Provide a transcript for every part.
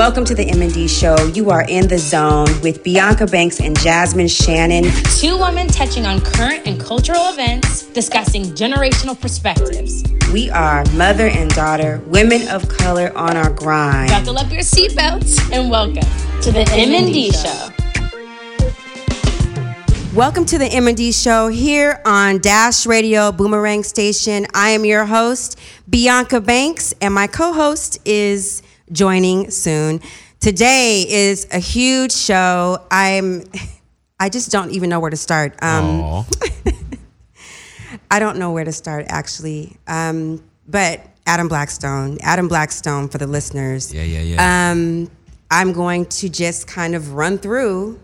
Welcome to the M&D show. You are in the zone with Bianca Banks and Jasmine Shannon. Two women touching on current and cultural events, discussing generational perspectives. We are mother and daughter, women of color on our grind. Buckle up your seatbelts and welcome to the M&D show. Welcome to the M&D show here on Dash Radio Boomerang Station. I am your host, Bianca Banks, and my co-host is joining soon. Today is a huge show. I'm I just don't even know where to start. Um, I don't know where to start actually. Um, but Adam Blackstone, Adam Blackstone for the listeners. Yeah, yeah, yeah. Um, I'm going to just kind of run through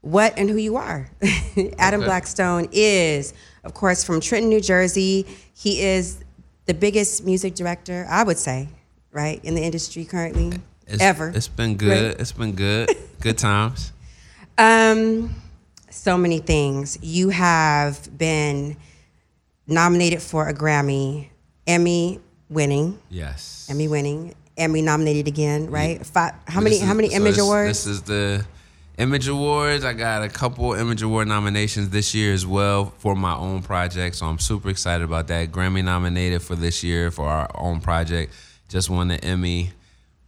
what and who you are. Adam Okay. Blackstone is, of course, from Trenton, New Jersey. He is the biggest music director, I would say, right, in the industry currently, It's, ever. It's been good. Right? It's been good. Good times. Um, so many things. You have been nominated for a Grammy, Emmy winning, Yes. Emmy winning, Emmy nominated again, right? Five, how many? This how is- many so Image this- Awards? This is the Image Awards. I got a couple Image Award nominations this year as well for my own project. So I'm super excited about that. Grammy nominated for this year for our own project. Just won the Emmy.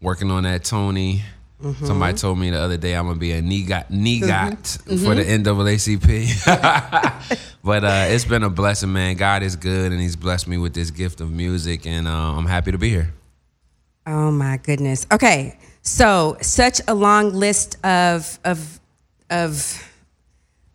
Working on that Tony. Mm-hmm. Somebody told me the other day I'm gonna be a NEGOT, NEGOT for the NAACP. but uh, it's been a blessing, man. God is good, and He's blessed me with this gift of music, and uh, I'm happy to be here. Oh my goodness. Okay. So such a long list of of of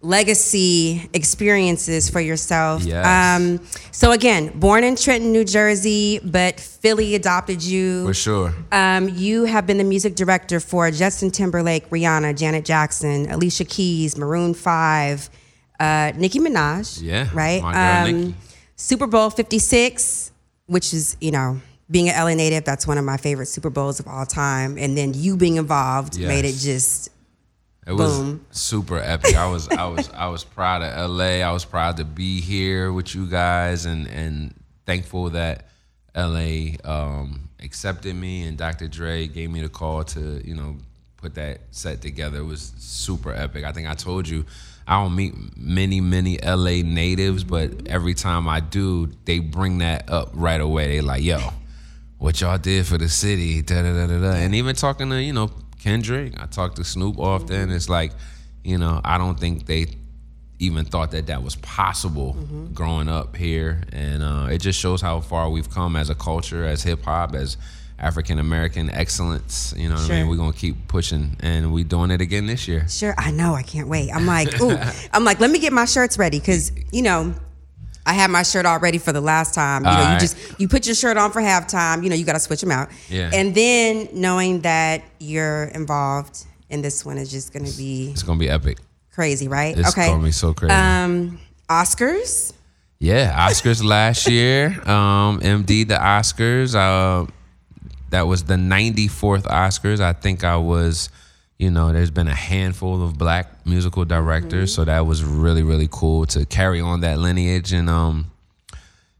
legacy experiences for yourself. Yes. Um, so again, born in Trenton, New Jersey, but Philly adopted you. For sure. Um, you have been the music director for Justin Timberlake, Rihanna, Janet Jackson, Alicia Keys, Maroon Five, uh, Nicki Minaj. Yeah, Right. my girl Nicki. Super Bowl Fifty Six, which is you know. Being an LA native, that's one of my favorite Super Bowls of all time. And then you being involved made it just It was Boom. super epic. I was I was I was proud of LA. I was proud to be here with you guys and and thankful that LA um, accepted me and Dr. Dre gave me the call to, you know, put that set together. It was super epic. I think I told you I don't meet many, many LA natives, but every time I do, they bring that up right away. They like, yo, what y'all did for the city, da da da da da. And even talking to, you know, Kendrick, I talk to Snoop often. It's like, you know, I don't think they even thought that that was possible growing up here. And uh, it just shows how far we've come as a culture, as hip hop, as African American excellence. You know what I mean? We're going to keep pushing and we doing it again this year. Sure, I know. I can't wait. I'm like, ooh, I'm like, let me get my shirts ready because you know, I had my shirt all ready for the last time. You know, you Alright. just you put your shirt on for halftime. You know, you got to switch them out. Yeah. And then knowing that you're involved in this one is just going to be It's going to be epic. crazy, right? It's okay. going to be so crazy. Um, Oscars. Yeah, Oscars last year. Um, MD the Oscars. Uh, that was the 94th Oscars. I think I was, you know, there's been a handful of black musical directors, so that was really really cool to carry on that lineage. And um,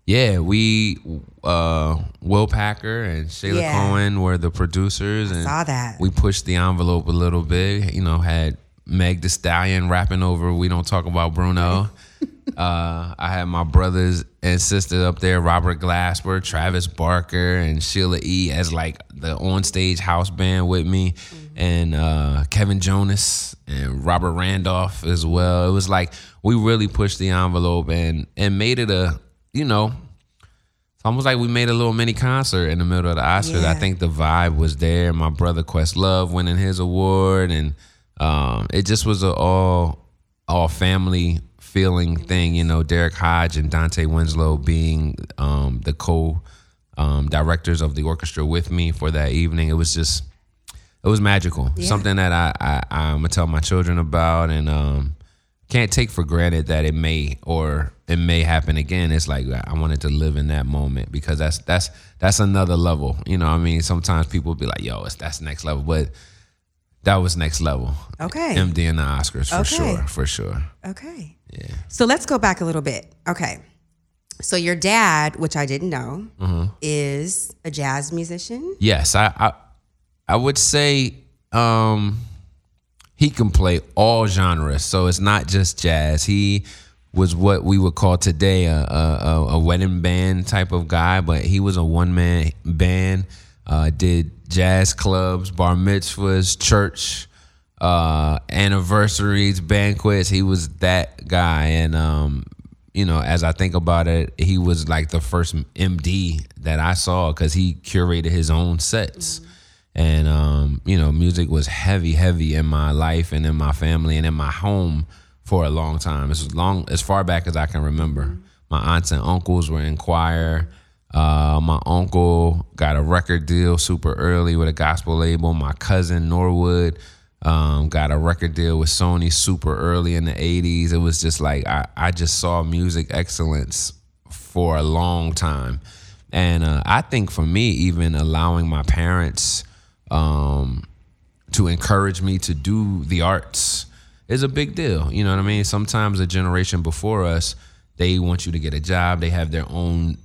yeah, we uh, Will Packer and Shayla Yeah. Cowan were the producers, and saw that. we pushed the envelope a little bit. You know, had Meg The Stallion rapping over "We Don't Talk About Bruno." uh, I had my brothers and sisters up there, Robert Glasper, Travis Barker, and Sheila E. as like the on-stage house band with me, and uh, Kevin Jonas and Robert Randolph as well. It was like we really pushed the envelope and and made it a you know it's almost like we made a little mini concert in the middle of the Oscars. Yeah. I think the vibe was there. My brother Questlove winning his award, and um, it just was a all all family feeling thing. You know, Derrick Hodge and Dante Winslow being um, the co um, directors of the orchestra with me for that evening. It was just it was magical. Something that I, I I'm gonna tell my children about, and um, can't take for granted that it may or it may happen again. It's like I wanted to live in that moment because that's that's that's another level. You know, what I mean, sometimes people be like, "Yo, it's that's next level," but that was next level. Okay. MD and the Oscars for Okay. sure, for sure. Okay. Yeah. So let's go back a little bit. Okay. So your dad, which I didn't know, Mm-hmm. is a jazz musician. Yes, I, I I would say um, he can play all genres. So it's not just jazz. He was what we would call today a, a, a wedding band type of guy, but he was a one man band. Uh, did jazz clubs, bar mitzvahs, church uh, anniversaries, banquets. He was that guy, and um, you know, as I think about it, he was like the first MD that I saw because he curated his own sets. Mm-hmm. And um, you know, music was heavy, heavy in my life and in my family and in my home for a long time. As long as far back as I can remember. Mm-hmm. My aunts and uncles were in choir. Uh, my uncle got a record deal super early with a gospel label. My cousin Norwood um, got a record deal with Sony super early in the 80s. It was just like I, I just saw music excellence for a long time. And uh, I think for me, even allowing my parents um, to encourage me to do the arts is a big deal. You know what I mean? Sometimes a generation before us, they want you to get a job, they have their own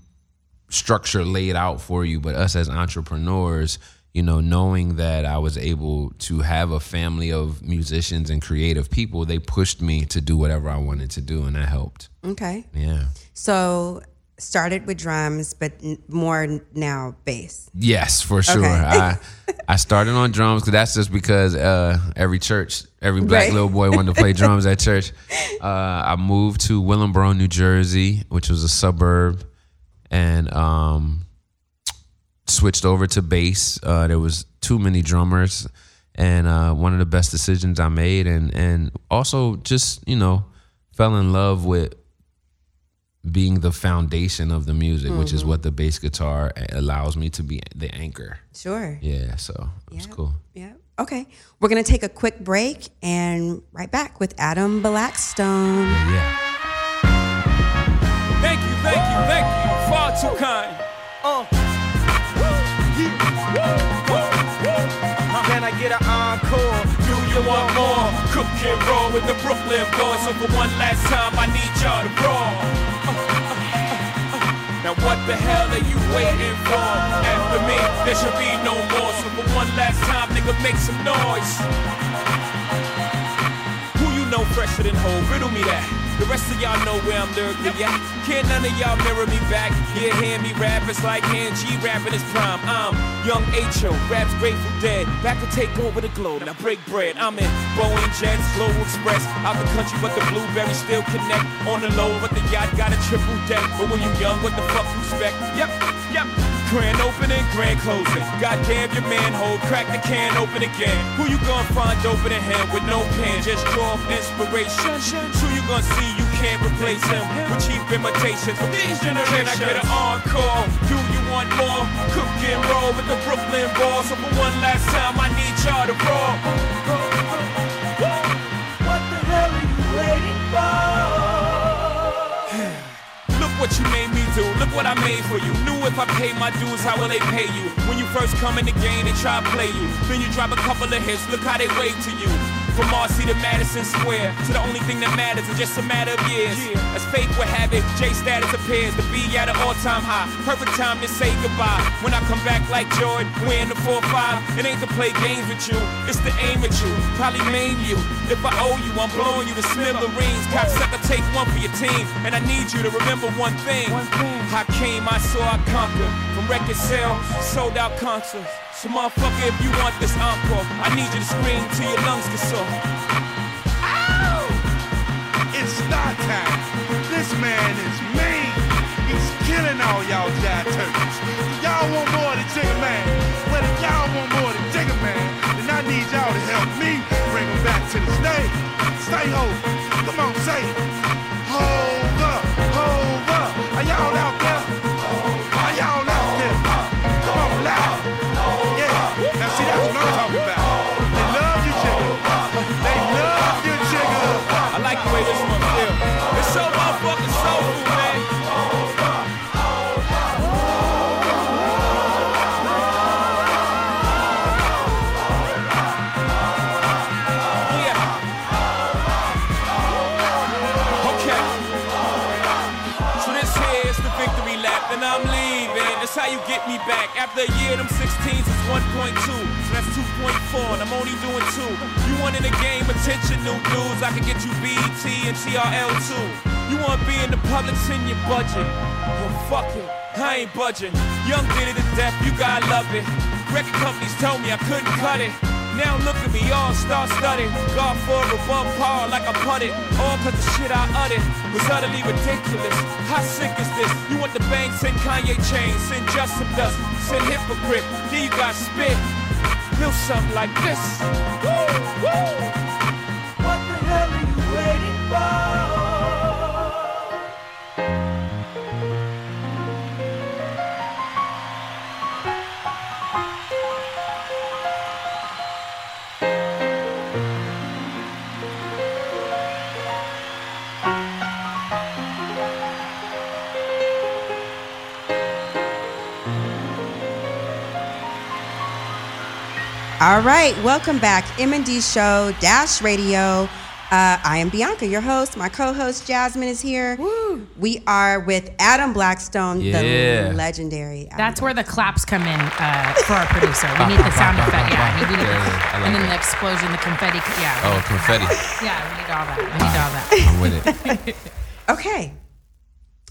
structure laid out for you. But us as entrepreneurs, you know, knowing that I was able to have a family of musicians and creative people, they pushed me to do whatever I wanted to do, and that helped. Okay. Yeah. So started with drums, but more now bass. Yes, for sure. Okay. I I started on drums because that's just because uh, every church, every black right. little boy wanted to play drums at church. Uh, I moved to Willingboro, New Jersey, which was a suburb, and um, switched over to bass. Uh, there was too many drummers, and uh, one of the best decisions I made, and and also just you know fell in love with being the foundation of the music, mm-hmm. which is mm-hmm. what the bass guitar allows me to be the anchor. Sure. Yeah, so it's cool. Yeah. Okay. We're going to take a quick break and right back with Adam Blackstone. Yeah. yeah. Thank you, thank you, thank you. Far too kind. Uh. Can I get an encore? Do you want more? Cook and roll with the Brooklyn boys. So for one last time, I need y'all to roll. Now what the hell are you waiting for? After me, there should be no more. So for one last time, nigga, make some noise. Who you know fresher than whole? Riddle me that. The rest of y'all know where I'm lurking at. Can't none of y'all mirror me back. Yeah, hear me rap, it's like hand G rapping his prime. I'm young H.O., raps Grateful Dead. Back to take over the globe, now break bread. I'm in Boeing Jets, Global Express. Out the country, but the blueberry still connect. On the low, but the yacht got a triple deck. But when you young, what the fuck you expect? Yep, yep. Grand opening, grand closing. Goddamn your manhole, crack the can open again. Who you gonna find open in hand with no pen? Just draw inspiration. Who you gonna see? You can't replace him with cheap imitations from these generations. Can I get an encore? Do you want more? Cook and roll with the Brooklyn Balls. So for one last time, I need y'all to roll. What the hell are you waiting for? Look what you made me do. Look what I made for you. Knew if I pay my dues, how will they pay you? When you first come in the game, they try to play you. Then you drop a couple of hits. Look how they wave to you. From Marcy to Madison Square, to the only thing that matters is just a matter of years. As fate would have it, J status appears to be at an all-time high. Perfect time to say goodbye. When I come back like Jordan, wearing the 4-5, it ain't to play games with you, it's to aim at you, probably maim you. If I owe you, I'm blowing you to smithereens. Cocksucker, take one for your team, and I need you to remember one thing. I came, I saw, I conquered. Record sales, sold out concerts. So motherfucker, if you want this encore, I need you to scream till your lungs get sore. Ow! Oh, it's star time. This man is mean. He's killing all y'all jive turkeys. Y'all want more than Jigga Man. Well, if y'all want more than Jigga Man, then I need y'all to help me bring him back to the stage. Stay home. Come on, say it. Hold up, hold up. Are y'all out there? After a year, them 16s is one 2.2, so that's 2.4, and I'm only doing two. You want in the game attention, new dudes? I can get you BET and TRL too. You want to be in the public, send your budget. Well, fuck it, I ain't budging. Young did it to death, you gotta love it. Record companies told me I couldn't cut it. Now look at me, all star studded. God for above par like I putted. All cause the shit I uttered was utterly ridiculous. How sick is this? You want the bank, send Kanye chains, send Justin Dust, send Hypocrite. Then you got spit. Feel something like this. Woo, woo. All right, welcome back. M&D Show, Dash Radio. Uh, I am Bianca, your host. My co-host Jasmine is here. Woo. We are with Adam Blackstone, Yeah. the legendary. Adam That's where the claps come in uh, for our producer. We need the sound effect. Yeah, we need it. Yeah, I like and then that. the explosion, the confetti. Yeah. Oh, confetti. Yeah, we need all that. We need all that. I'm with it. Okay.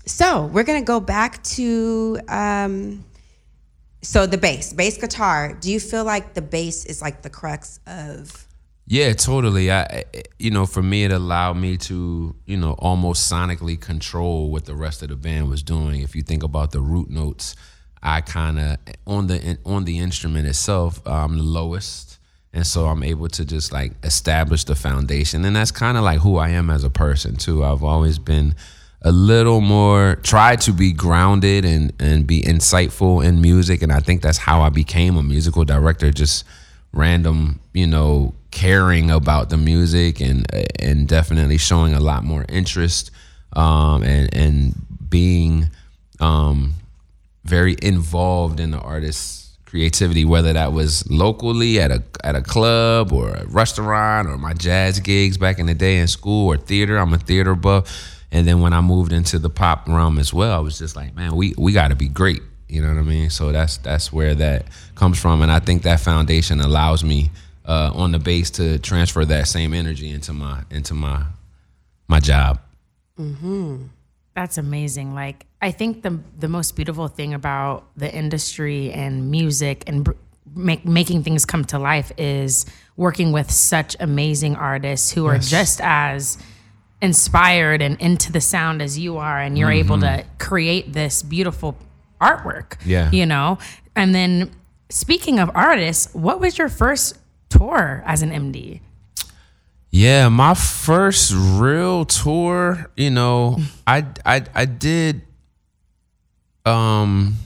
So we're gonna go back to um, so the bass, bass guitar. Do you feel like the bass is like the crux of? Yeah, totally. I, you know, for me, it allowed me to, you know, almost sonically control what the rest of the band was doing. If you think about the root notes, I kind of on the on the instrument itself, I'm the lowest, and so I'm able to just like establish the foundation, and that's kind of like who I am as a person too. I've always been a little more try to be grounded and and be insightful in music, and I think that's how I became a musical director. Just random, you know, caring about the music and and definitely showing a lot more interest um, and and being um, very involved in the artist's creativity, whether that was locally at a at a club or a restaurant or my jazz gigs back in the day in school or theater. I'm a theater buff. And then when I moved into the pop realm as well, I was just like, man, we we got to be great. You know what I mean? So that's that's where that comes from, and I think that foundation allows me uh, on the base to transfer that same energy into my into my my job. Hmm. That's amazing. Like I think the the most beautiful thing about the industry and music and br- make, making things come to life is working with such amazing artists who are just as inspired and into the sound as you are and you're able to create this beautiful artwork. Yeah. You know? And then speaking of artists, what was your first tour as an MD? Yeah, my first real tour, you know, I I I did um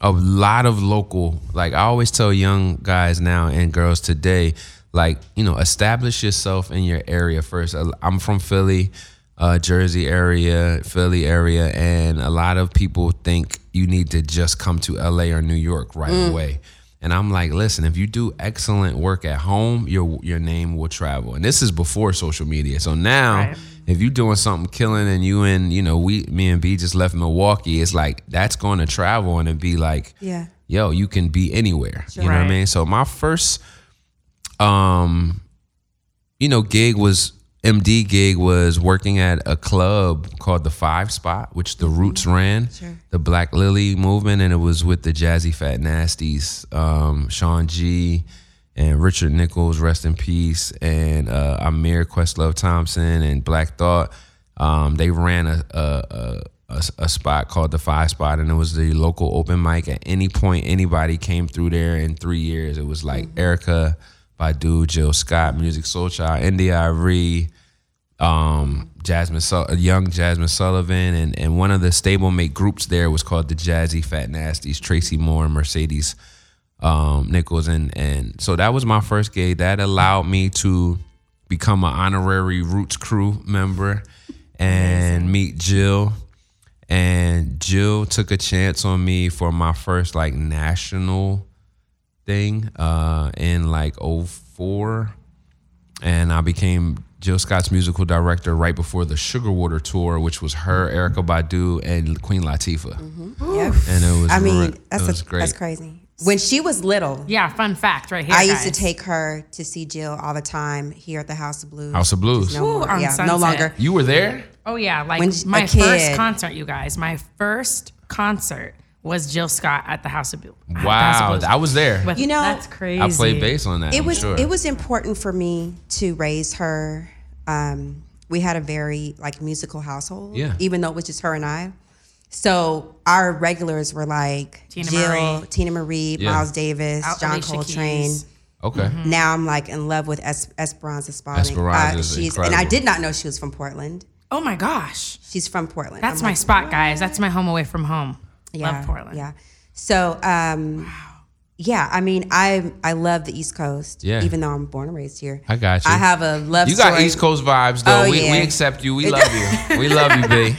a lot of local like I always tell young guys now and girls today like, you know, establish yourself in your area first. I'm from Philly, uh Jersey area, Philly area and a lot of people think you need to just come to LA or New York right away. And I'm like, listen, if you do excellent work at home, your your name will travel. And this is before social media. So now, Right. if you're doing something killing and you and you know, we me and B just left Milwaukee, it's like that's going to travel and it be like, Yeah. yo, you can be anywhere. You know what I mean? So my first um you know, gig was MD gig was working at a club called the Five Spot, which the Roots ran, the Black Lily movement, and it was with the Jazzy Fat Nasties, um, Shawn Gee, and Richard Nichols, rest in peace, and uh, Amir Questlove Thompson and Black Thought. Um, they ran a, a, a a, a spot called the Five Spot, and it was the local open mic. At any point, anybody came through there in three years. It was like Erica Badu, Jill Scott, Musiq Soulchild, India Irie, um, Jasmine, young Jazmine Sullivan, and and one of the stablemate groups there was called the Jazzy Fat Nasties, Tracy Moore and Mercedes um, Nichols, and and so that was my first gig. That allowed me to become an honorary Roots crew member and meet Jill. And Jill took a chance on me for my first like national thing uh, in like 04. And I became Jill Scott's musical director right before the Sugar Water tour, which was her, Erykah Badu, and Queen Latifah. Yeah. And it was I mean, that's it was a, great. that's crazy. When she was little, Yeah, fun fact right here. I used to take her to see Jill all the time here at the House of Blues. House of Blues. No Ooh, more. on Yeah, no longer. You were there? Oh yeah, like When a my first concert, you guys. My first concert was Jill Scott at the House of Blues. at the House of Wow, Blues. I was there. With- You know, that's crazy. I played bass on that. It I'm was sure. it was important for me to raise her. Um, we had a very like musical household. Yeah. Even though it was just her and I. So our regulars were like Teena Jill, Marie. Teena Marie, Yeah. Miles Davis, Al- John Alicia Coltrane. Keys. okay. Mm-hmm. Now I'm like in love with es- Esperanza Spalding. Esperanza is she's and I did not know she was from Portland. Oh my gosh, She's from Portland. that's I'm my like, spot, guys. That's my home away from home. Yeah, Love Portland. Yeah. So, um, yeah, I mean, I I love the East Coast. Yeah. Even though I'm born and raised here. I got you. I have a love You got story. East Coast vibes, though. Oh, we, yeah. we accept you. We love you. We love you, B.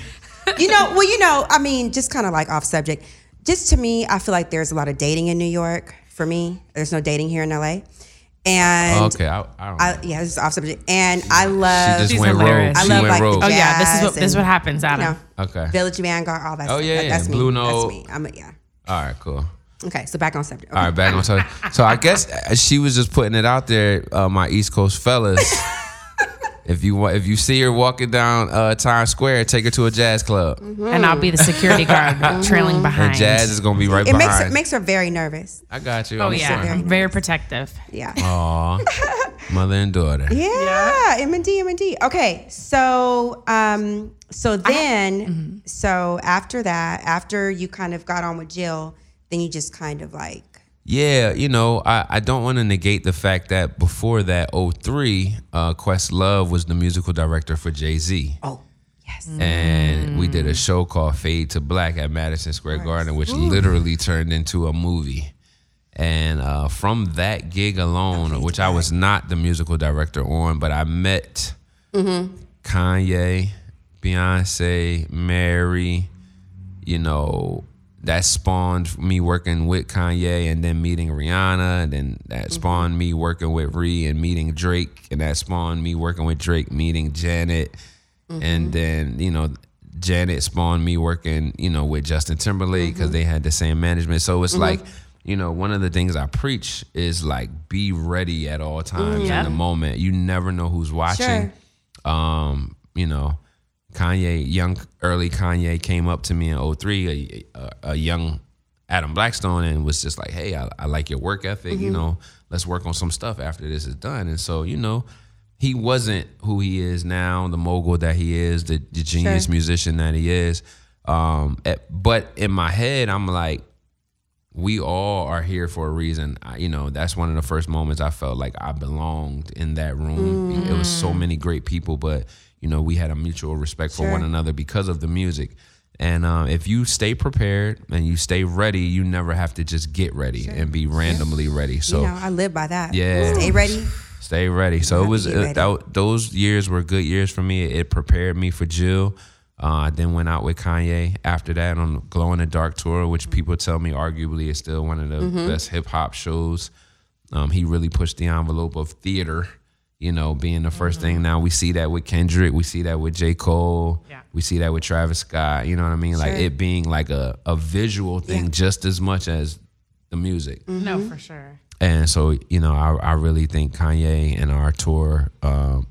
you know, well, you know, I mean, just kind of like off subject. Just to me, I feel like there's a lot of dating in New York. For me, there's no dating here in LA. And Okay, I, I don't. I, yeah, this is off subject. And I love, she just She's went hilarious. rogue. I She love went like rogue. Oh yeah, this is what jazz this is what and, happens, you Adam. know, Okay. Village Vanguard, all that. Oh, stuff. yeah, That- yeah. that's Blue me. Note. That's me. I'm a, yeah. All right, cool. Okay, so back on subject. Okay. All right, back on topic. So I guess uh, she was just putting it out there, uh, my East Coast fellas. if you if you see her walking down uh, Times Square, take her to a jazz club. And I'll be the security guard trailing behind. And jazz is gonna be right behind. It makes her, makes her very nervous. I got you. Oh I'm yeah, sure. I'm very protective. Yeah. Aw, mother and daughter. Yeah, M and D, M and D. Okay, so um, so then, mm-hmm. so after that, after you kind of got on with Jill, then you just kind of like, Yeah, you know, I, I don't want to negate the fact that before that, 03, uh, Questlove was the musical director for Jay Z. oh, yes, And we did a show called Fade to Black at Madison Square Garden, which literally turned into a movie. And uh, from that gig alone, which I was not the musical director on, but I met Kanye, Beyonce, Mary, you know, that spawned me working with Kanye and then meeting Rihanna, and then that mm-hmm. spawned me working with Ree and meeting Drake, and that spawned me working with Drake, meeting Janet, mm-hmm. and then you know Janet spawned me working, you know, with Justin Timberlake because mm-hmm. they had the same management. So it's like, you know, one of the things I preach is like be ready at all times Yep. in the moment. You never know who's watching. Um, you know, Kanye, young early Kanye came up to me in 03, a, a, a young Adam Blackstone, and was just like, "Hey, I, I like your work ethic. You know, let's work on some stuff after this is done." And so, you know, he wasn't who he is now, the mogul that he is, the, the genius Sure. musician that he is. Um, eh, but in my head, I'm like, we all are here for a reason. I, you know, that's one of the first moments I felt like I belonged in that room. It was so many great people, but you know, we had a mutual respect for Sure. one another because of the music. And um, if you stay prepared and you stay ready, you never have to just get ready and be randomly ready. So you know, I live by that. Yeah. stay ready. Stay ready. So it was uh, that, those years were good years for me. It prepared me for Jill. Uh, I then went out with Kanye after that on the Glow in the Dark tour, which people tell me arguably is still one of the Mm-hmm. best hip hop shows. Um, he really pushed the envelope of theater, you know, being the 1st thing. Now we see that with Kendrick, we see that with J. Cole, Yeah. we see that with Travis Scott. You know what I mean? Like it being like a, a visual thing Yeah. just as much as the music. No, Mm-hmm. for sure. And so, you know, I, I really think Kanye and our tour, um,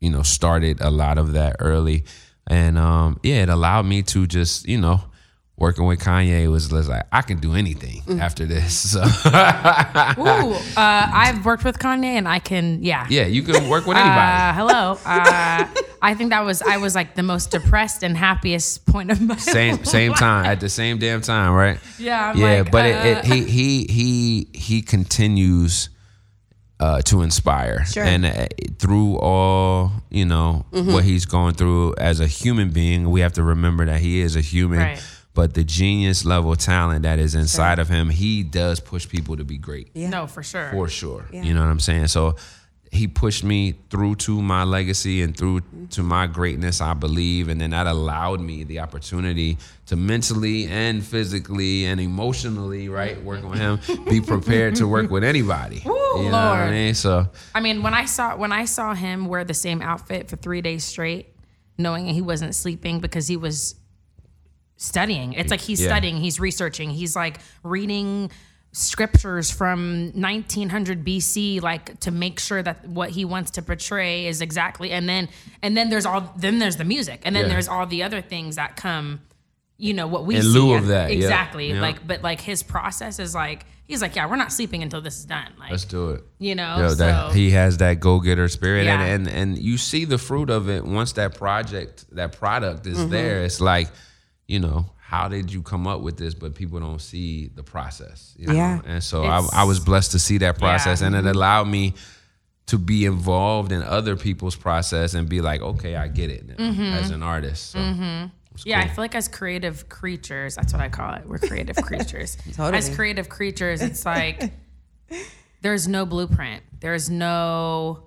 you know, started a lot of that early. And um, yeah, it allowed me to just, you know, working with Kanye was like, I can do anything Mm. after this. So, Ooh, uh, I've worked with Kanye, and I can, yeah. yeah, you can work with anybody. Uh, hello. Uh, I think that was I was like the most depressed and happiest point of my same same time at the same damn time, right? Yeah, I'm yeah. like, but it, uh, it, he he he he continues uh, to inspire, Sure. and uh, through all you know Mm-hmm. what he's going through as a human being, we have to remember that he is a human. Right. But the genius level talent that is inside of him, he does push people to be great Yeah. No, for sure. for sure. Yeah. You know what I'm saying? So he pushed me through to my legacy and through to my greatness, I believe. And then that allowed me the opportunity to mentally and physically and emotionally, right, work with him, be prepared to work with anybody. Ooh, you know what I Lord. mean? So I mean, when I saw when I saw him wear the same outfit for three days straight, knowing he wasn't sleeping because he was studying. It's like he's Yeah. studying, he's researching, he's like reading scriptures from 1900 BC like to make sure that what he wants to portray is exactly and then and then there's all then there's the music and then Yeah. there's all the other things that come you know what we In see lieu of that, exactly Yeah. like but like his process is like he's like yeah we're not sleeping until this is done like Let's do it. you know Yo, that he has that go getter spirit, and, and and you see the fruit of it once that project, that product Mm-hmm. is there. It's like, you know, how did you come up with this? But people don't see the process. you know? Yeah. and so I, I was blessed to see that process, and it Mm-hmm. allowed me to be involved in other people's process and be like, okay, I get it Mm-hmm. as an artist. So, it's Yeah, I feel like as creative creatures, that's what I call it. We're creative creatures. Totally. As creative creatures, it's like there's no blueprint. There's no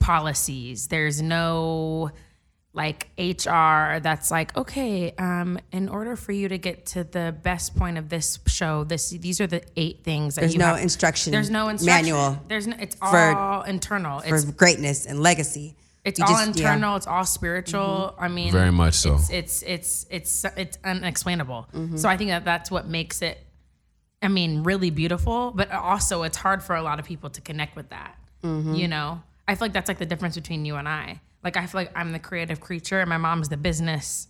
policies. There's no like HR that's like, okay, um, in order for you to get to the best point of this show, this these are the eight things that There's you no have- instruction There's no instruction manual There's no. It's for- all internal. for It's greatness and legacy. it's You all just- yeah. Mm-hmm. internal. It's all spiritual. I mean, Very much so. It's it's it's it's, it's unexplainable. Mm-hmm. So I think that that's what makes it. I mean, really beautiful, but also it's hard for a lot of people to connect with that. Mm-hmm. You know, I feel like that's like the difference between you and I. Like I feel like I'm the creative creature, and my mom's the business.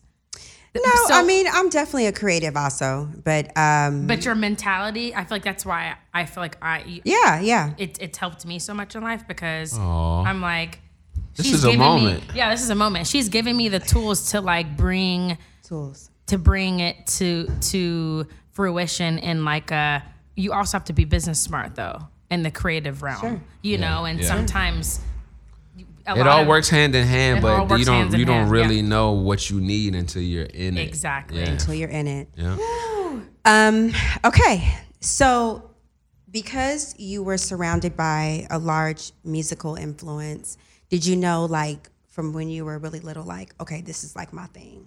No, So- I mean I'm definitely a creative also, but um, But your mentality, I feel like that's why I feel like I. yeah, yeah. It, it's helped me so much in life because Aw. I'm like. This is a moment. Me, yeah, this is a moment. She's giving me the tools to like bring Tools. to bring it to to fruition in like a you also have to be business smart though in the creative realm you know and yeah. sometimes a It lot all of- works hand in hand, but you don't you don't hand, really yeah. know what you need until you're in it. Exactly. Yeah. Until you're in it. yeah. Um, okay, so because you were surrounded by a large musical influence, did you know, like, from when you were really little, like, okay, this is like my thing?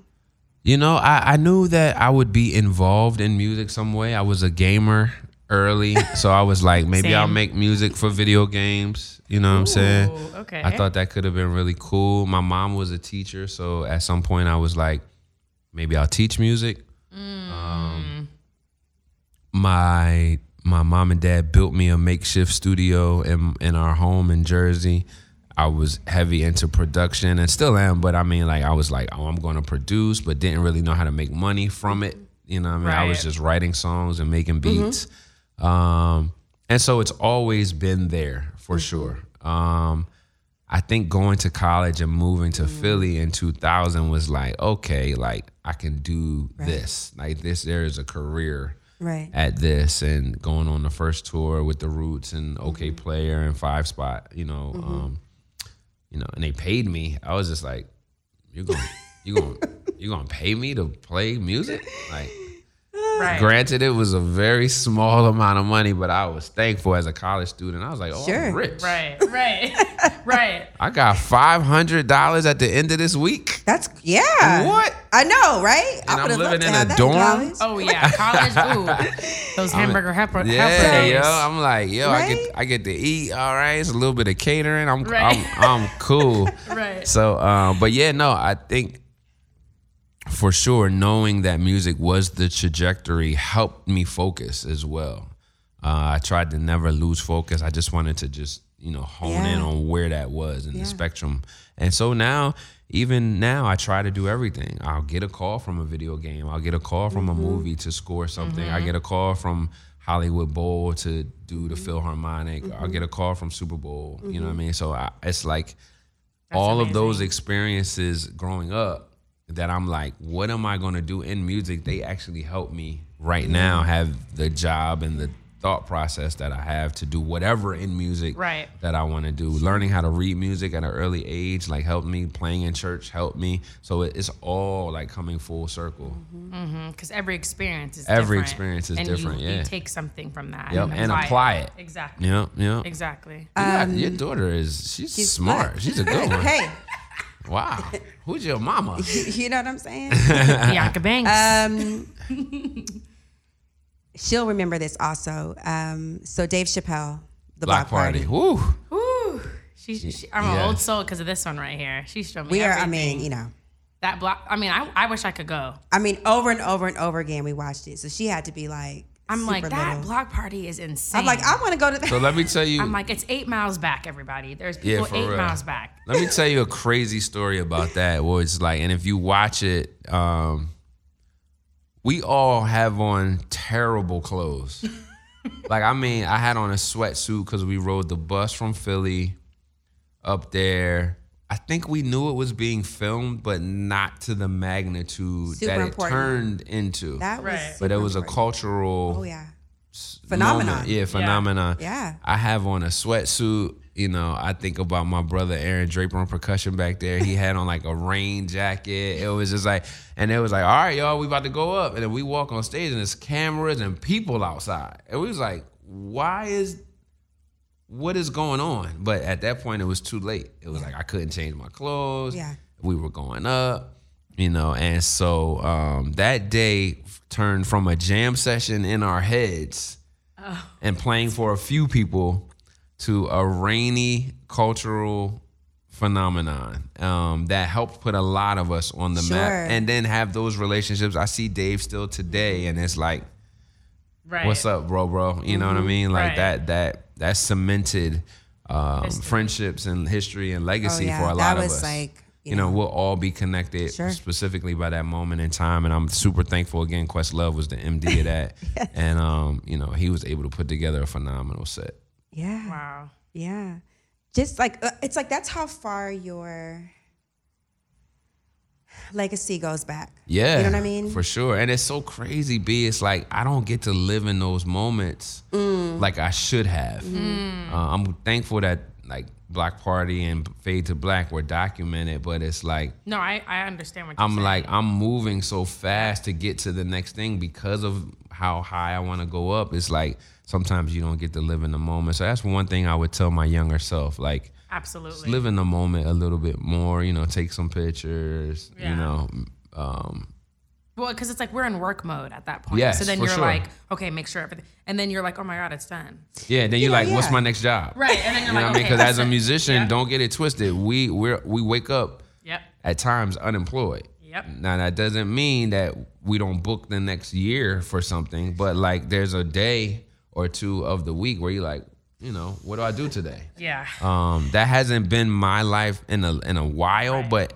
You know, I, I knew that I would be involved in music some way. I was a gamer early, so I was like, maybe I'll make music for video games. You know what I'm saying? Okay. I thought that could have been really cool. My mom was a teacher, so at some point I was like, maybe I'll teach music. Um, my my mom and dad built me a makeshift studio in in our home in Jersey. I was heavy into production and still am, but I mean, like, I was like, oh, I'm going to produce, but didn't really know how to make money from it. You know what I mean? I was just writing songs and making beats. Um, and so it's always been there for sure. Um, I think going to college and moving to Philly in 2000 was like, okay, like I can do this. Like this, there is a career Right. at this, and going on the first tour with the Roots and Okayplayer and Five Spot, you know, um, you know, and they paid me. I was just like, you're going, you're going, you're going to pay me to play music, like. Right. Granted, it was a very small amount of money, but I was thankful as a college student. I was like, "Oh, Sure. I'm rich. right right right I got five hundred dollars at the end of this week, That's, yeah. What? I know, right? And I'm would've loved living to in have a that dorm? college. oh yeah college food. those hamburger helper yeah, helper yo. I'm like, yo, I get, I get to eat. All right, it's a little bit of catering. I'm, Right. I'm, I'm cool. Right. So, um, but yeah, no, I think for sure knowing that music was the trajectory helped me focus as well. Uh, I tried to never lose focus. I just wanted to just you know hone in on where that was in the spectrum. And so now, even now, I try to do everything. I'll get a call from a video game. I'll get a call from Mm-hmm. a movie to score something. I get a call from Hollywood Bowl to do the Mm-hmm. Philharmonic. I'll get a call from Super Bowl. You know what I mean? So I, it's like all of those experiences growing up that I'm like, what am I going to do in music? They actually help me right now have the job and the thought process that I have to do whatever in music Right. that I want to do. Learning how to read music at an early age like helped me. Playing in church helped me. So it's all like coming full circle. Mm-hmm. Mm-hmm. because every experience is Every different. experience is and different, You, yeah. you take something from that Yep, and apply it. Exactly. Yeah, yeah. Exactly. You got- your um, daughter is she's, She's smart. black. She's a good one. hey, Wow. Who's your mama? you know what I'm saying? Bianca Banks. Um, she'll remember this also. Um, so Dave Chappelle, the Block Block, party. Party. Woo. Woo. She, she, I'm yeah. an old soul because of this one right here. She's showed me. We are. I mean, you know. that block. I mean, I, I wish I could go. I mean, over and over and over again, we watched it. So she had to be like I'm like, Super that little. block party is insane. I'm like, I want to go to that. So let me tell you. I'm like, it's eight miles back, everybody. There's people for eight real. miles back. Let me tell you a crazy story about that. Where it's like, and if you watch it, um, we all have on terrible clothes. like, I mean, I had on a sweatsuit because we rode the bus from Philly up there. I think we knew it was being filmed, but not to the magnitude Super that it important. turned into. that was Right. but it super was a cultural Oh yeah. Phenomenon. moment. Yeah, phenomenon. Yeah. I have on a sweatsuit. You know, I think about my brother Aaron Draper on percussion back there. He had on like a rain jacket. It was just like, and it was like, all right, y'all, we about to go up. And then we walk on stage and there's cameras and people outside. And we was like, why is, what is going on? But at that point, it was too late. It was like I couldn't change my clothes. Yeah. We were going up, you know, and so um, that day turned from a jam session in our heads and playing for a few people to a rainy cultural phenomenon um, that helped put a lot of us on the Sure. map and then have those relationships i see dave still today and it's like Right. what's up bro bro you know what i mean like Right. that that that cemented um, friendships and history and legacy Oh, yeah. for a That lot of us like, you you know, know. we'll all be connected Sure. specifically by that moment in time and i'm super thankful again questlove was the md of that and um you know he was able to put together a phenomenal set Yeah. Wow. Yeah. Just like uh, it's like that's how far your legacy goes back. Yeah. You know what I mean? For sure. And it's so crazy, B. It's like I don't get to live in those moments Mm. like I should have. Uh, I'm thankful that like Block Party and Fade to Black were documented, but it's like No, I, I understand what you're saying. I'm saying. like I'm moving so fast to get to the next thing because of how high I want to go up. It's like sometimes you don't get to live in the moment. So that's one thing I would tell my younger self. Like absolutely. live in the moment a little bit more. You know, take some pictures. Yeah. You know, um, Well, because it's like we're in work mode at that point. Yes, so then for you're sure. like, okay, make sure everything, and then you're like, oh my god, it's done. Yeah, then you're Yeah, like, what's my next job? Right, and then you're You know like, what I mean? Because as a musician, Yeah. don't get it twisted. We we we wake up Yep. at times unemployed. Yep. Now that doesn't mean that we don't book the next year for something, but like there's a day or two of the week where you're like, you know, what do I do today? Yeah. Um, that hasn't been my life in a in a while, Right. but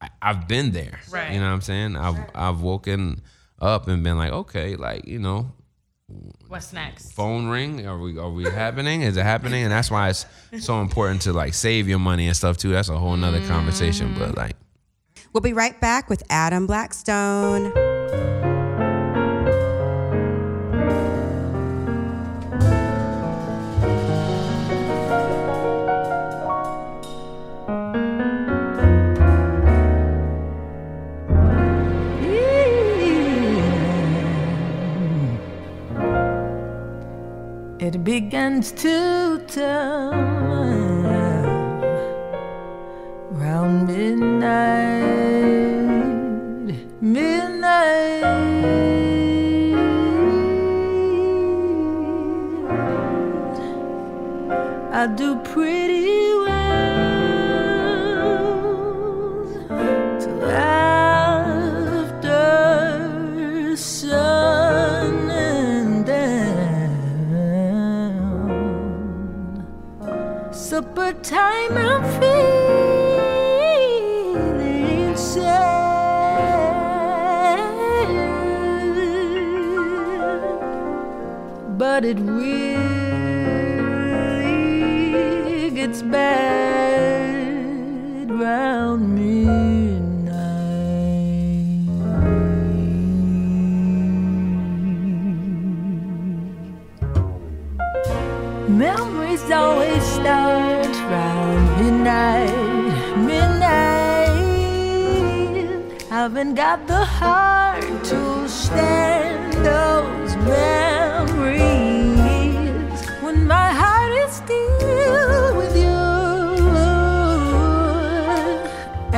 I, I've been there. Right. You know what I'm saying? I've I've woken up and been like, okay, like you know, What's next? phone ring? Are we are we happening? Is it happening? And that's why it's so important to like save your money and stuff too. That's a whole nother conversation. But like We'll be right back with Adam Blackstone. It begins to turn round midnight, midnight. I do pretty time, I'm feeling sad, but it really gets bad midnight, midnight. Haven't got the heart to stand those memories when my heart is still with you.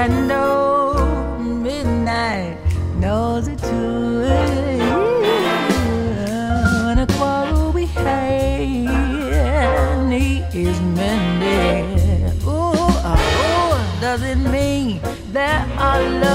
And oh, love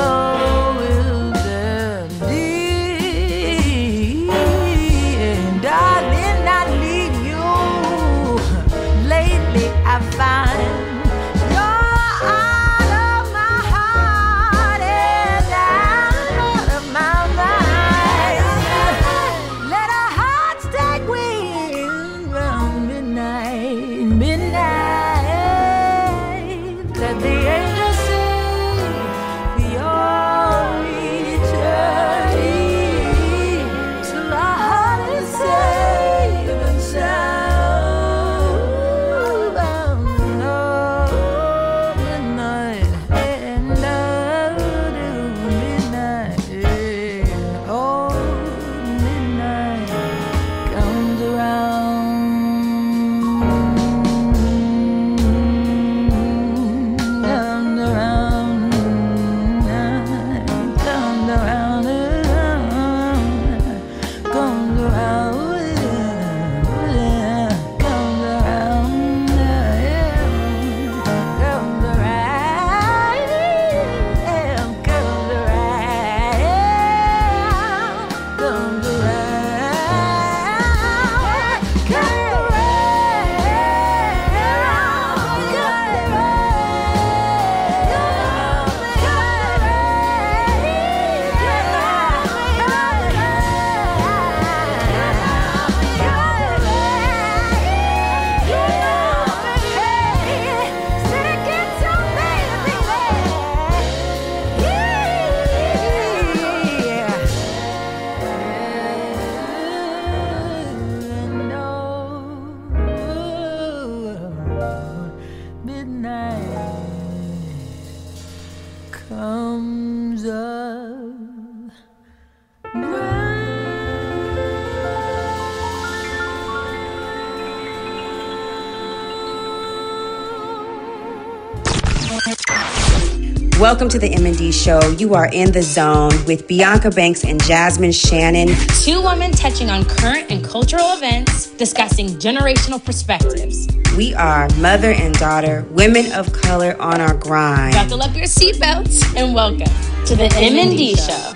Welcome to the M&D show. You are in the zone with Bianca Banks and Jasmine Shannon. Two women touching on current and cultural events, discussing generational perspectives. We are mother and daughter, women of color on our grind. Buckle up your seatbelts and welcome to the M&D Show.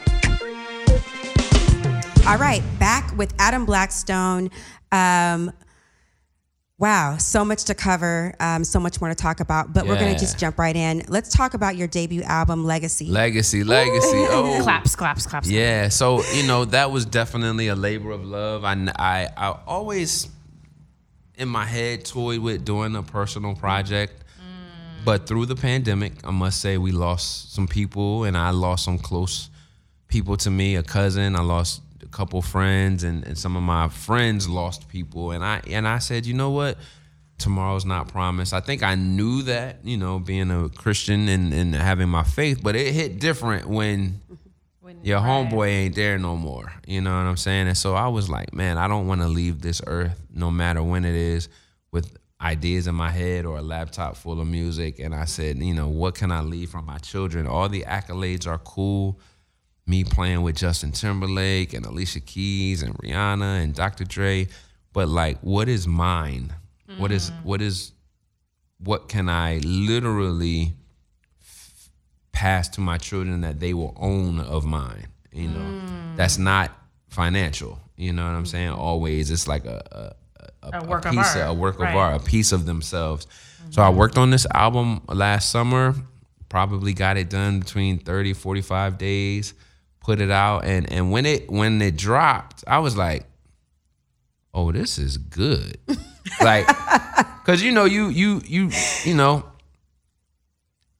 All right, back with Adam Blackstone. Um, wow, so much to cover, um, so much more to talk about, but we're going to just jump right in. Let's talk about your debut album, Legacy. Legacy, legacy. Oh, Claps, claps, claps. Yeah, so you know that was definitely a labor of love. I, I, I always in my head toyed with doing a personal project, but through the pandemic, I must say we lost some people, and I lost some close people to me. A cousin, I lost a couple friends, and, and some of my friends lost people, and I and I said, you know what? Tomorrow's not promised. I think I knew that, you know, being a Christian and, and having my faith, but it hit different when your homeboy ain't there no more. You know what I'm saying? And so I was like, man, I don't want to leave this earth, no matter when it is, with ideas in my head or a laptop full of music. And I said, you know, what can I leave for my children? All the accolades are cool. Me playing with Justin Timberlake and Alicia Keys and Rihanna and Dr. Dre, but like, what is mine? What is mm. what is what can I literally pass to my children that they will own of mine. You know, mm. that's not financial. You know what I'm saying? Always, it's like a a, a, A work of piece art. a work of Right. art, a piece of themselves. So I mm-hmm. worked on this album last summer. Probably got it done between 30, 45 days. Put it out, and and when it when it dropped, I was like, "Oh, this is good." like, cause you know you you you you know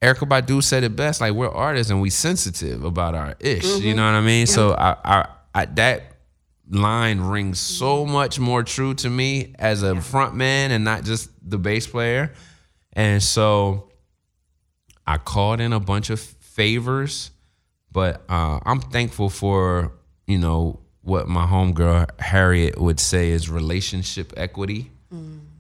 Erykah Badu said it best. Like we're artists and we sensitive about our ish. You mm-hmm. know what I mean? So I, I, I that line rings so much more true to me as a front man and not just the bass player. And so I called in a bunch of favors, but uh, I'm thankful for you know what my homegirl Harriet would say is relationship equity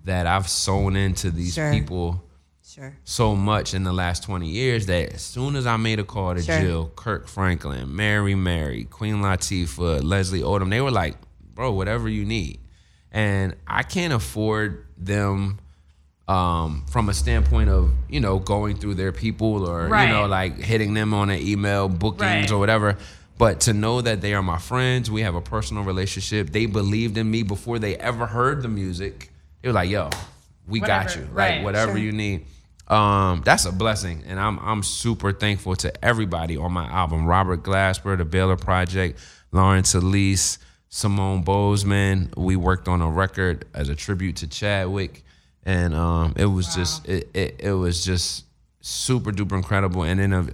that I've sewn into these Sure. people Sure. so much in the last 20 years that as soon as I made a call to Sure. Jill, Kirk Franklin, Mary Mary, Queen Latifah, Leslie Odom, they were like, bro, whatever you need. And I can't afford them um, from a standpoint of, you know, going through their people or, Right. you know, like hitting them on an email, bookings Right. or whatever. But to know that they are my friends, we have a personal relationship. They believed in me before they ever heard the music. They were like, yo, we got Whatever, you. Like right, whatever you need. Um, that's a blessing, and I'm I'm super thankful to everybody on my album. Robert Glasper, the Baylor Project, Lawrence Elise, Simone Bozeman. We worked on a record as a tribute to Chadwick, and um, it was just it, it it was just super duper incredible. And then uh,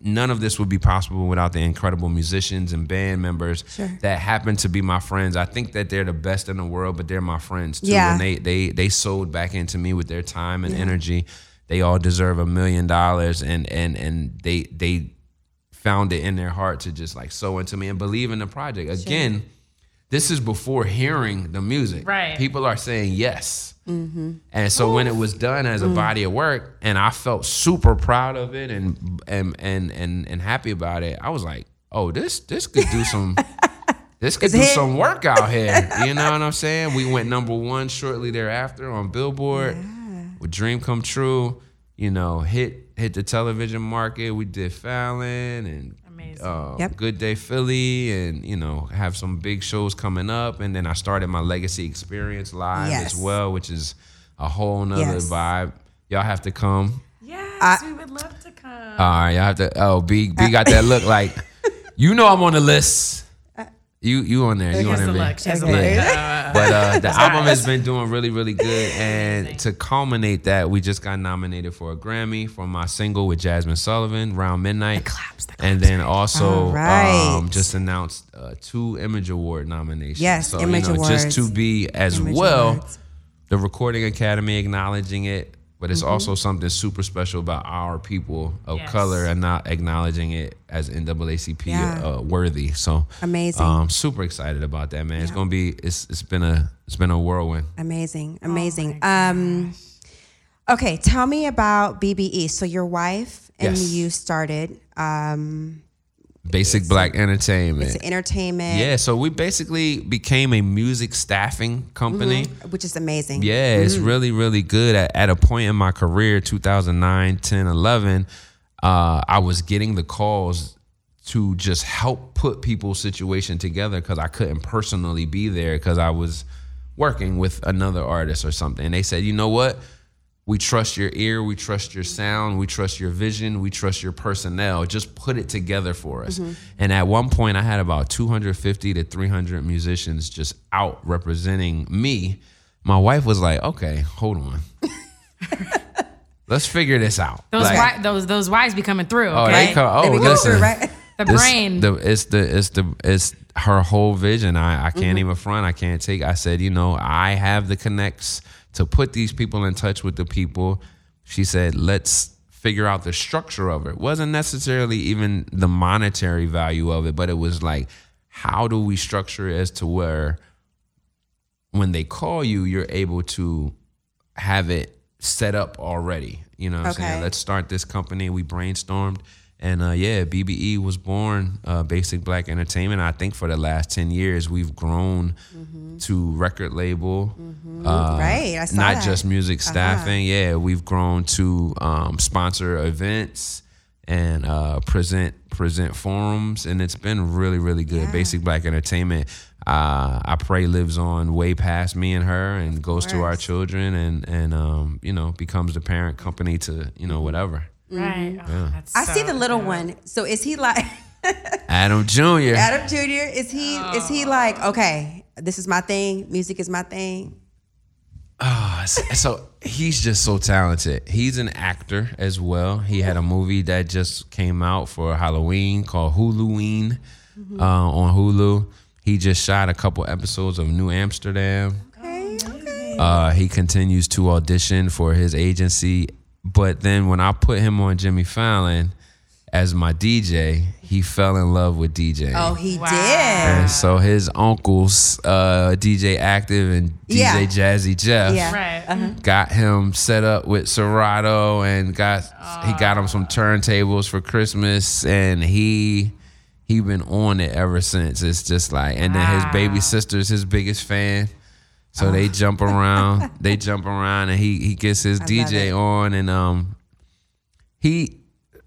none of this would be possible without the incredible musicians and band members that happen to be my friends. I think that they're the best in the world, but they're my friends too. Yeah. And they they they sold back into me with their time and energy. They all deserve a million dollars and and and they they found it in their heart to just like sow into me and believe in the project. Again, this is before hearing the music. Right. People are saying yes. Mm-hmm. And so when it was done as a mm. body of work, and I felt super proud of it and and and and and happy about it, I was like, oh, this this could do some. This could It's do hit. some work out here. You know what I'm saying? We went number one shortly thereafter on Billboard with Dream Come True. You know, hit hit the television market. We did Fallon and Amazing. uh, Yep. Good Day Philly, and you know, have some big shows coming up. And then I started my Legacy Experience live Yes. as well, which is a whole nother Yes. vibe. Y'all have to come. Yes, we would love to come. All right, y'all have to. Oh, B B got that look like, you know, I'm on the list. You you on there? You on has there? a man. look. She has a Okay. look. But uh, the album has been doing really, really good. And to culminate that, we just got nominated for a Grammy for my single with Jazmine Sullivan, Round Midnight. claps, the and then also All right. um, just announced uh, two Image Award nominations. Yes, so, Image you know, Just to be as Image well, Awards. the Recording Academy acknowledging it, but Mm-hmm. it's also something super special about our people of Yes. color and not acknowledging it as NAACP Yeah. uh, worthy. So Amazing. Um, super excited about that, man. It's gonna be it's it's been a it's been a whirlwind. Amazing, amazing. um, okay, tell me about BBE. So your wife and Yes. you started um, BASSic Black Entertainment. it's entertainment, yeah, so we basically became a music staffing company. which is amazing. Yeah, it's really, really good. At, at a point in my career, 2009, 10, 11, uh, I was getting the calls to just help put people's situation together because I couldn't personally be there because I was working with another artist or something. And they said, you know what? We trust your ear, we trust your sound, we trust your vision, we trust your personnel. Just put it together for us. And at one point, I had about 250 to 300 musicians just out representing me. My wife was like, okay, hold on. Let's figure this out. Those Like, wi- those those wise be coming through. Oh, they come. Oh, They be listen. through, right? the This- brain. The, it's the it's the it's her whole vision. I I can't Mm-hmm. even front. I can't take. I said, you know, I have the connects to put these people in touch with the people. She said, let's figure out the structure of it. wasn't necessarily even the monetary value of it, but it was like, how do we structure it as to where when they call you, you're able to have it set up already. You know what I'm saying? Let's start this company. We brainstormed. And uh, yeah, BBE was born, uh, BASSic Black Entertainment. I think for the last 10 years, we've grown to record label. Uh, Right, I saw Not that. just music staffing. Yeah, we've grown to um, sponsor events and uh, present present forums, and it's been really really good. BASSic Black Entertainment, uh, I pray lives on way past me and her, and goes to our children, and and um, you know becomes the parent company to you know whatever. Right. Oh, that's I see the little dope. one. So is he like Adam Jr. Adam Jr.? Is he is he like okay? This is my thing. Music is my thing. Ah, so- so he's just so talented. He's an actor as well. He had a movie that just came out for Halloween called Huluween uh, on Hulu. He just shot a couple episodes of New Amsterdam. Okay, okay. Uh, he continues to audition for his agency, but then when I put him on Jimmy Fallon as my DJ, he fell in love with DJ. Oh, he Wow. did. And so his uncles, uh, DJ Aktive and DJ Yeah. Jazzy Jeff, Yeah. Right. got him set up with Serato and got he got him some turntables for Christmas and he he been on it ever since. It's just like and then his baby sister's his biggest fan. So they jump around, they jump around and he he gets his love DJ on and um he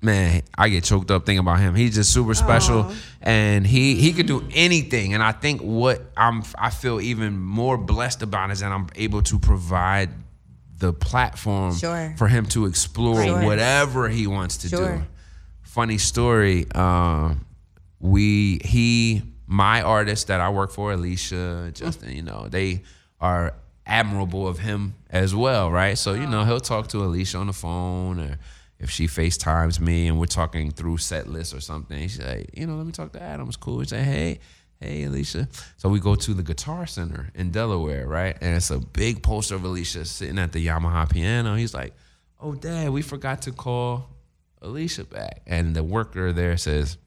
man, I get choked up thinking about him. He's just super special and he he could do anything and I think what I'm I feel even more blessed about is that I'm able to provide the platform Sure. for him to explore Sure. whatever he wants to Sure. do. Funny story. Um, we he my artist that I work for, Alicia, Justin. You know they are admirable of him as well, right? So you know he'll talk to Alicia on the phone or. If she FaceTimes me and we're talking through set list or something, she's like, you know, let me talk to Adam. It's cool. He like, hey, hey, Alicia. So we go to the Guitar Center in Delaware, right? And it's a big poster of Alicia sitting at the Yamaha piano. He's like, oh, Dad, we forgot to call Alicia back. And the worker there says,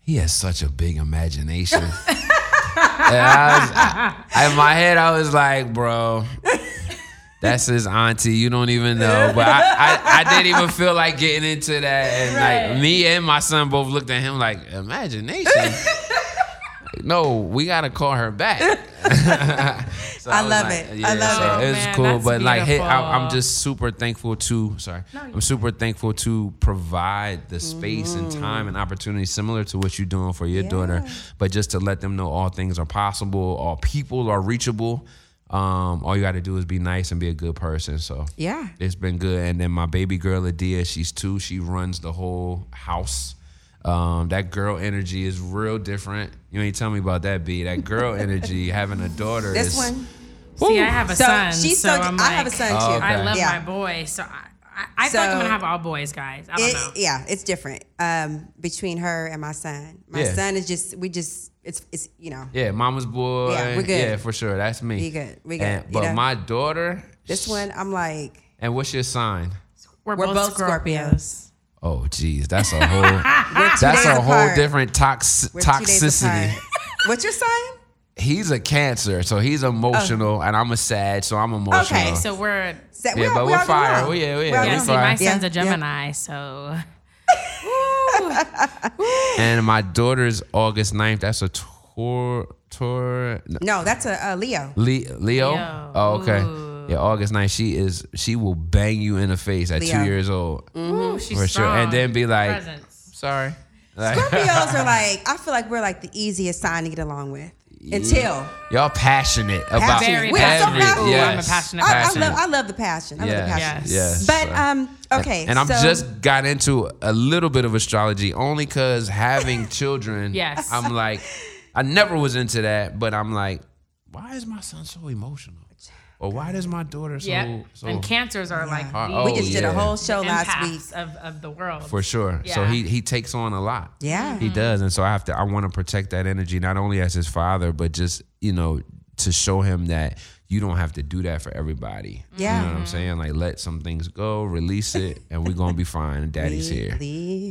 he has such a big imagination. and I was, I- in my head, I was like, bro, that's his auntie. You don't even know. But I, I, I didn't even feel like getting into that. And like me and my son both looked at him like, imagination? No, we gotta call her back. So I was love like, it. I love so it. It was Man, cool, that's but like, hey, I, I'm just super thankful to. Sorry, I'm super thankful to provide the space and time and opportunity similar to what you're doing for your daughter, but just to let them know all things are possible, all people are reachable. Um, all you got to do is be nice and be a good person. So Yeah. it's been good. And then my baby girl Adia, she's two. She runs the whole house. Um, that girl energy is real different. You ain't tell me about that, B. That girl energy, having a daughter. This is, one. See, I have a So son. she's so so. I'm I have a son too. Oh, okay. I love yeah. my boy, so I, I, I feel like I'm gonna have all boys, guys. I don't It- know. yeah, it's different um, between her and my son. My Yeah. son is just we just it's it's you know Yeah, mama's boy. Yeah, we're good. Yeah, for sure. That's me. We good. We good, And- you but know? my daughter. this one I'm like And what's your sign? We're, We're both, both Scorpios. Scorpios. Oh, geez, that's a whole. that's a whole apart. different tox- We're two days toxicity. apart. What's your sign? He's a cancer, so he's oh. emotional, and I'm a sad, so I'm emotional. Okay, So we're So Yeah, but we we're all fire. along. Oh, yeah, We yeah, all we yeah. See, fine. my Yeah, son's a yeah. Gemini, so and my daughter's August 9th. That's a tour. Tour. no, No, that's a, a Leo. Le- Leo? Leo. Oh, okay. Ooh. Yeah, August 9th. She is. She will bang you in the face at Leo. two years old, Ooh, she's for sure, and then be like, Presence. "Sorry." Like, Scorpios are like I feel like we're like the easiest sign to get along with until y'all passionate about Very We are so every. passionate. Ooh, yes, I'm a passionate I, I passionate. love I love the passion. I love the Yes, passion. yes. But So- um okay, And I'm so, just got into a little bit of astrology only because having children. Yes. I'm like, I never was into that, but I'm like, why is my son so emotional? Or why does my daughter so? Yeah. so and cancers are like Uh, the oh, we just did a whole show last week. of, of the world. for sure. So he he takes on a lot. Yeah. He does, and so I have to. I want to protect that energy not only as his father, but just you know to show him that you don't have to do that for everybody. Yeah. you know what I'm saying. Like let some things go, release it, and we're gonna be fine. And Daddy's here,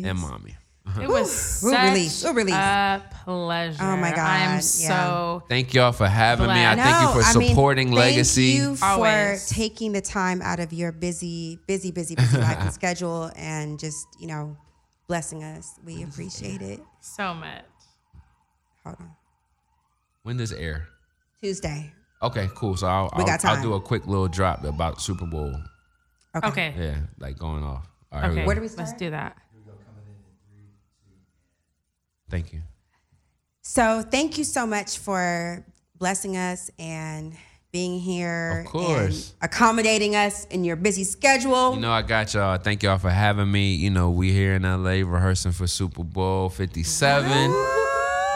and mommy. It was Ooh, such release. Ooh, release. a pleasure. Oh my God, I'm yeah. so Thank y'all for having me. I Bless. thank you for I mean, supporting thank Legacy. you for Always. taking the time out of your busy, busy, busy, busy life and schedule, and just you know, blessing us. We appreciate it. so much. Hold on, When does air? Tuesday. Okay, cool. So I'll I'll, I'll do a quick little drop about Super Bowl. Okay. Okay. Yeah, like going off. All right, here we Okay. Where do we start? Let's do that. Thank you. So thank you so much for blessing us and being here Of course. and accommodating us in your busy schedule. You know, I got y'all. Thank y'all for having me. You know, we here in LA rehearsing for Super Bowl 57.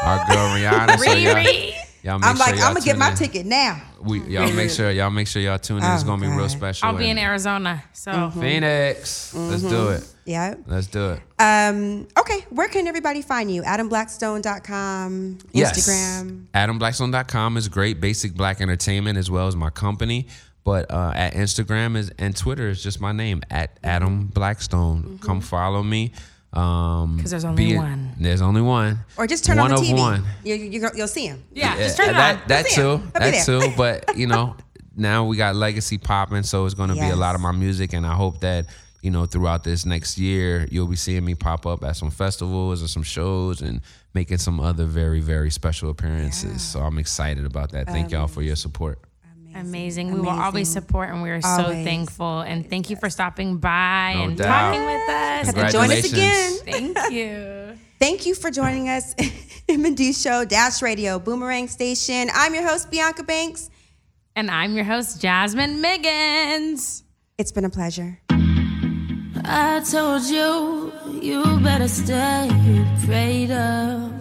Our girl Rihanna. So y'all, make I'm sure like, y'all I'm gonna get tune my in. ticket now. We, y'all make sure y'all make sure y'all tune in. it's Oh, gonna be real God. special. I'll be in And Arizona. So Mm-hmm. Phoenix. Let's do it. Yeah. Let's do it. Um, okay, where can everybody find you? AdamBlackstone.com, Instagram. Yes. AdamBlackstone.com is great. BASSic Black Entertainment as well as my company. But uh, at Instagram is and Twitter is just my name at Adam Blackstone. Come follow me. Um, 'Cause there's only be- one. There's only one. Or just turn one on the TV. one. You, you, you'll see him. yeah, Yeah, just turn it that, on. That You'll too. him. He'll be That too. But you know, now we got legacy popping, so it's going to be a lot of my music, and I hope that you know throughout this next year you'll be seeing me pop up at some festivals and some shows and making some other very very special appearances. So I'm excited about that. Thank y'all for your support. Amazing. We will always support and we are so Always. thankful. And thank you for stopping by No and doubt. talking with us. Have to join us again. Thank you. Thank you for joining us, M&D Show, Dash Radio, Boomerang Station. I'm your host, Bianca Banks. And I'm your host, Jasmine Miggins. It's been a pleasure. I told you, you better stay prayed up.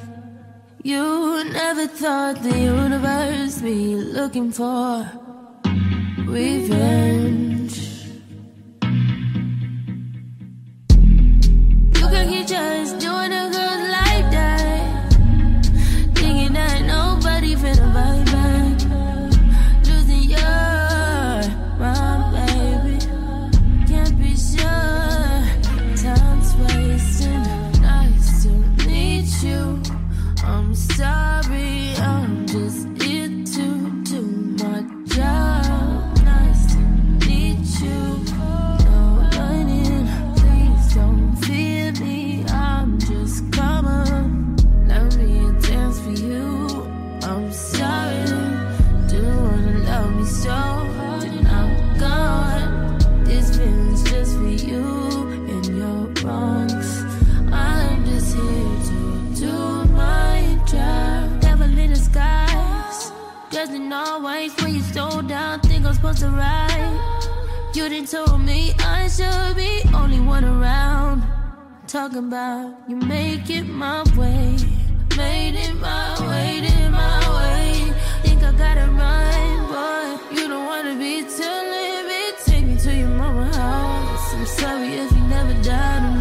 You never thought the universe be looking for revenge. You can keep just doing a girl In all white when you slow down. Think I'm supposed to ride. You didn't tell me I should be only one around. Talking about you make it my way. Made it my way, did my way. Think I gotta run, boy. You don't wanna be too limit. Take me to your mama house. I'm sorry if you never doubted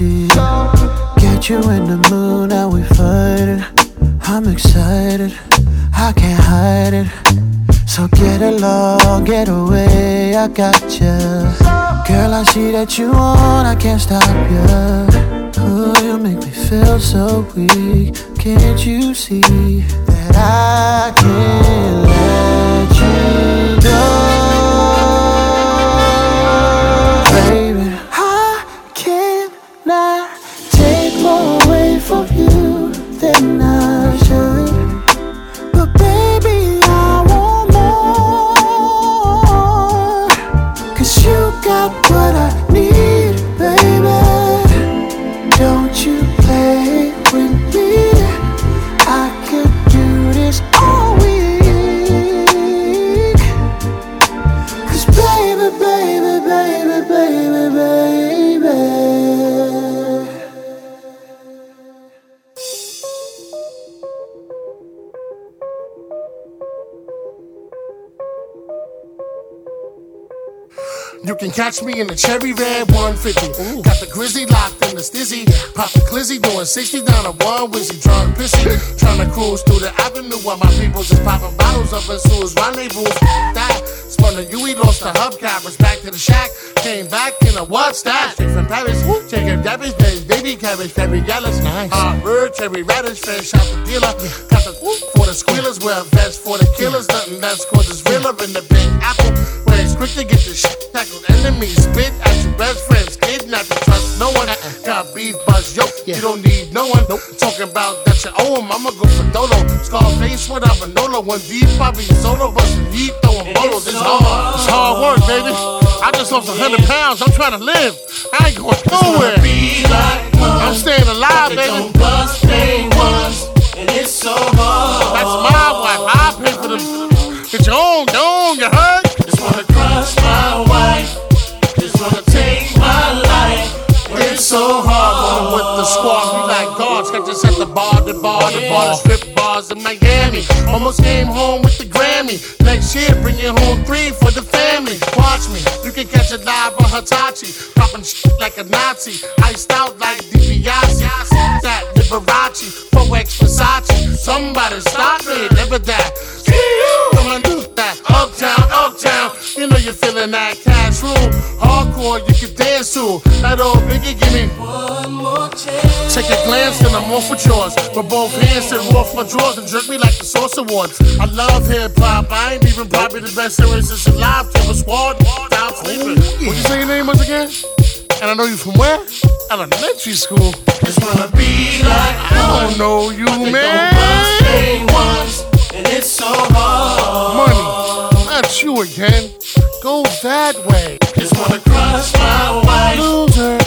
cheap. Get you in the mood, now we fighting. I'm excited, I can't hide it. So get along, get away, I got ya. Girl, I see that you want, I can't stop ya. Ooh, you make me feel so weak. Can't you see You can catch me in the cherry red 150. Got the grizzly locked in the stizzy. Pop the glizzy doing 60 down oh a one wizzy. Drunk pissy. Trying to cruise through the avenue while my people just popping bottles up as soon as rendezvous. That spun the UE, lost the hubcappers. Back to the shack. Came back in a what's that? Straight from Paris. Chicken cabbage, baby, baby cabbage, very yellows. Nice. Uh, bird, cherry radish, fresh out the dealer. Got the whoop for the squealers, wear a vest for the killers. Nothing that's causes realer in the big apple. Where it's quick to get the shit tackled. Enemies spit at your best friends. Kidnap you, trust no one. Got beef buzz, yo. You don't need no one. Talking about that you owe 'em, I'ma go for Dolo. Scarface without Manolo. One deep, probably solo. But deep, throwing bottles. It's hard. It's hard work, baby. I just lost a hundred pounds. I'm trying to live. I ain't going nowhere. I'm staying alive, baby. don't That's my wife. I pay for them. Get your own, your own, you heard? The bar, the bar, the strip bars in Miami. Almost came home with the Grammy. Next year, bring it home three for the family. Watch me. You can catch it live on Hitachi. Popping shit like a Nazi. Iced out like DiBiase. That Liberace. 4X Versace. Somebody stop me. Never that. Come on, do that. Uptown, uptown. You know you're feeling that cash. Hardcore, you can dance to. That old biggie, give me one more chance. Take a glance, and I'm off with yours. With both hands and off my drawers and jerk me like the Source Awards. I love hip hop. I ain't even probably the best lyricist alive. Till the squad, down sleeping. What you say your name was again? And I know you from where? Elementary school. Just wanna be like I don't know you, man. And it's so hard. Money, not you again. Go that way. Just wanna crush my wife. Loser.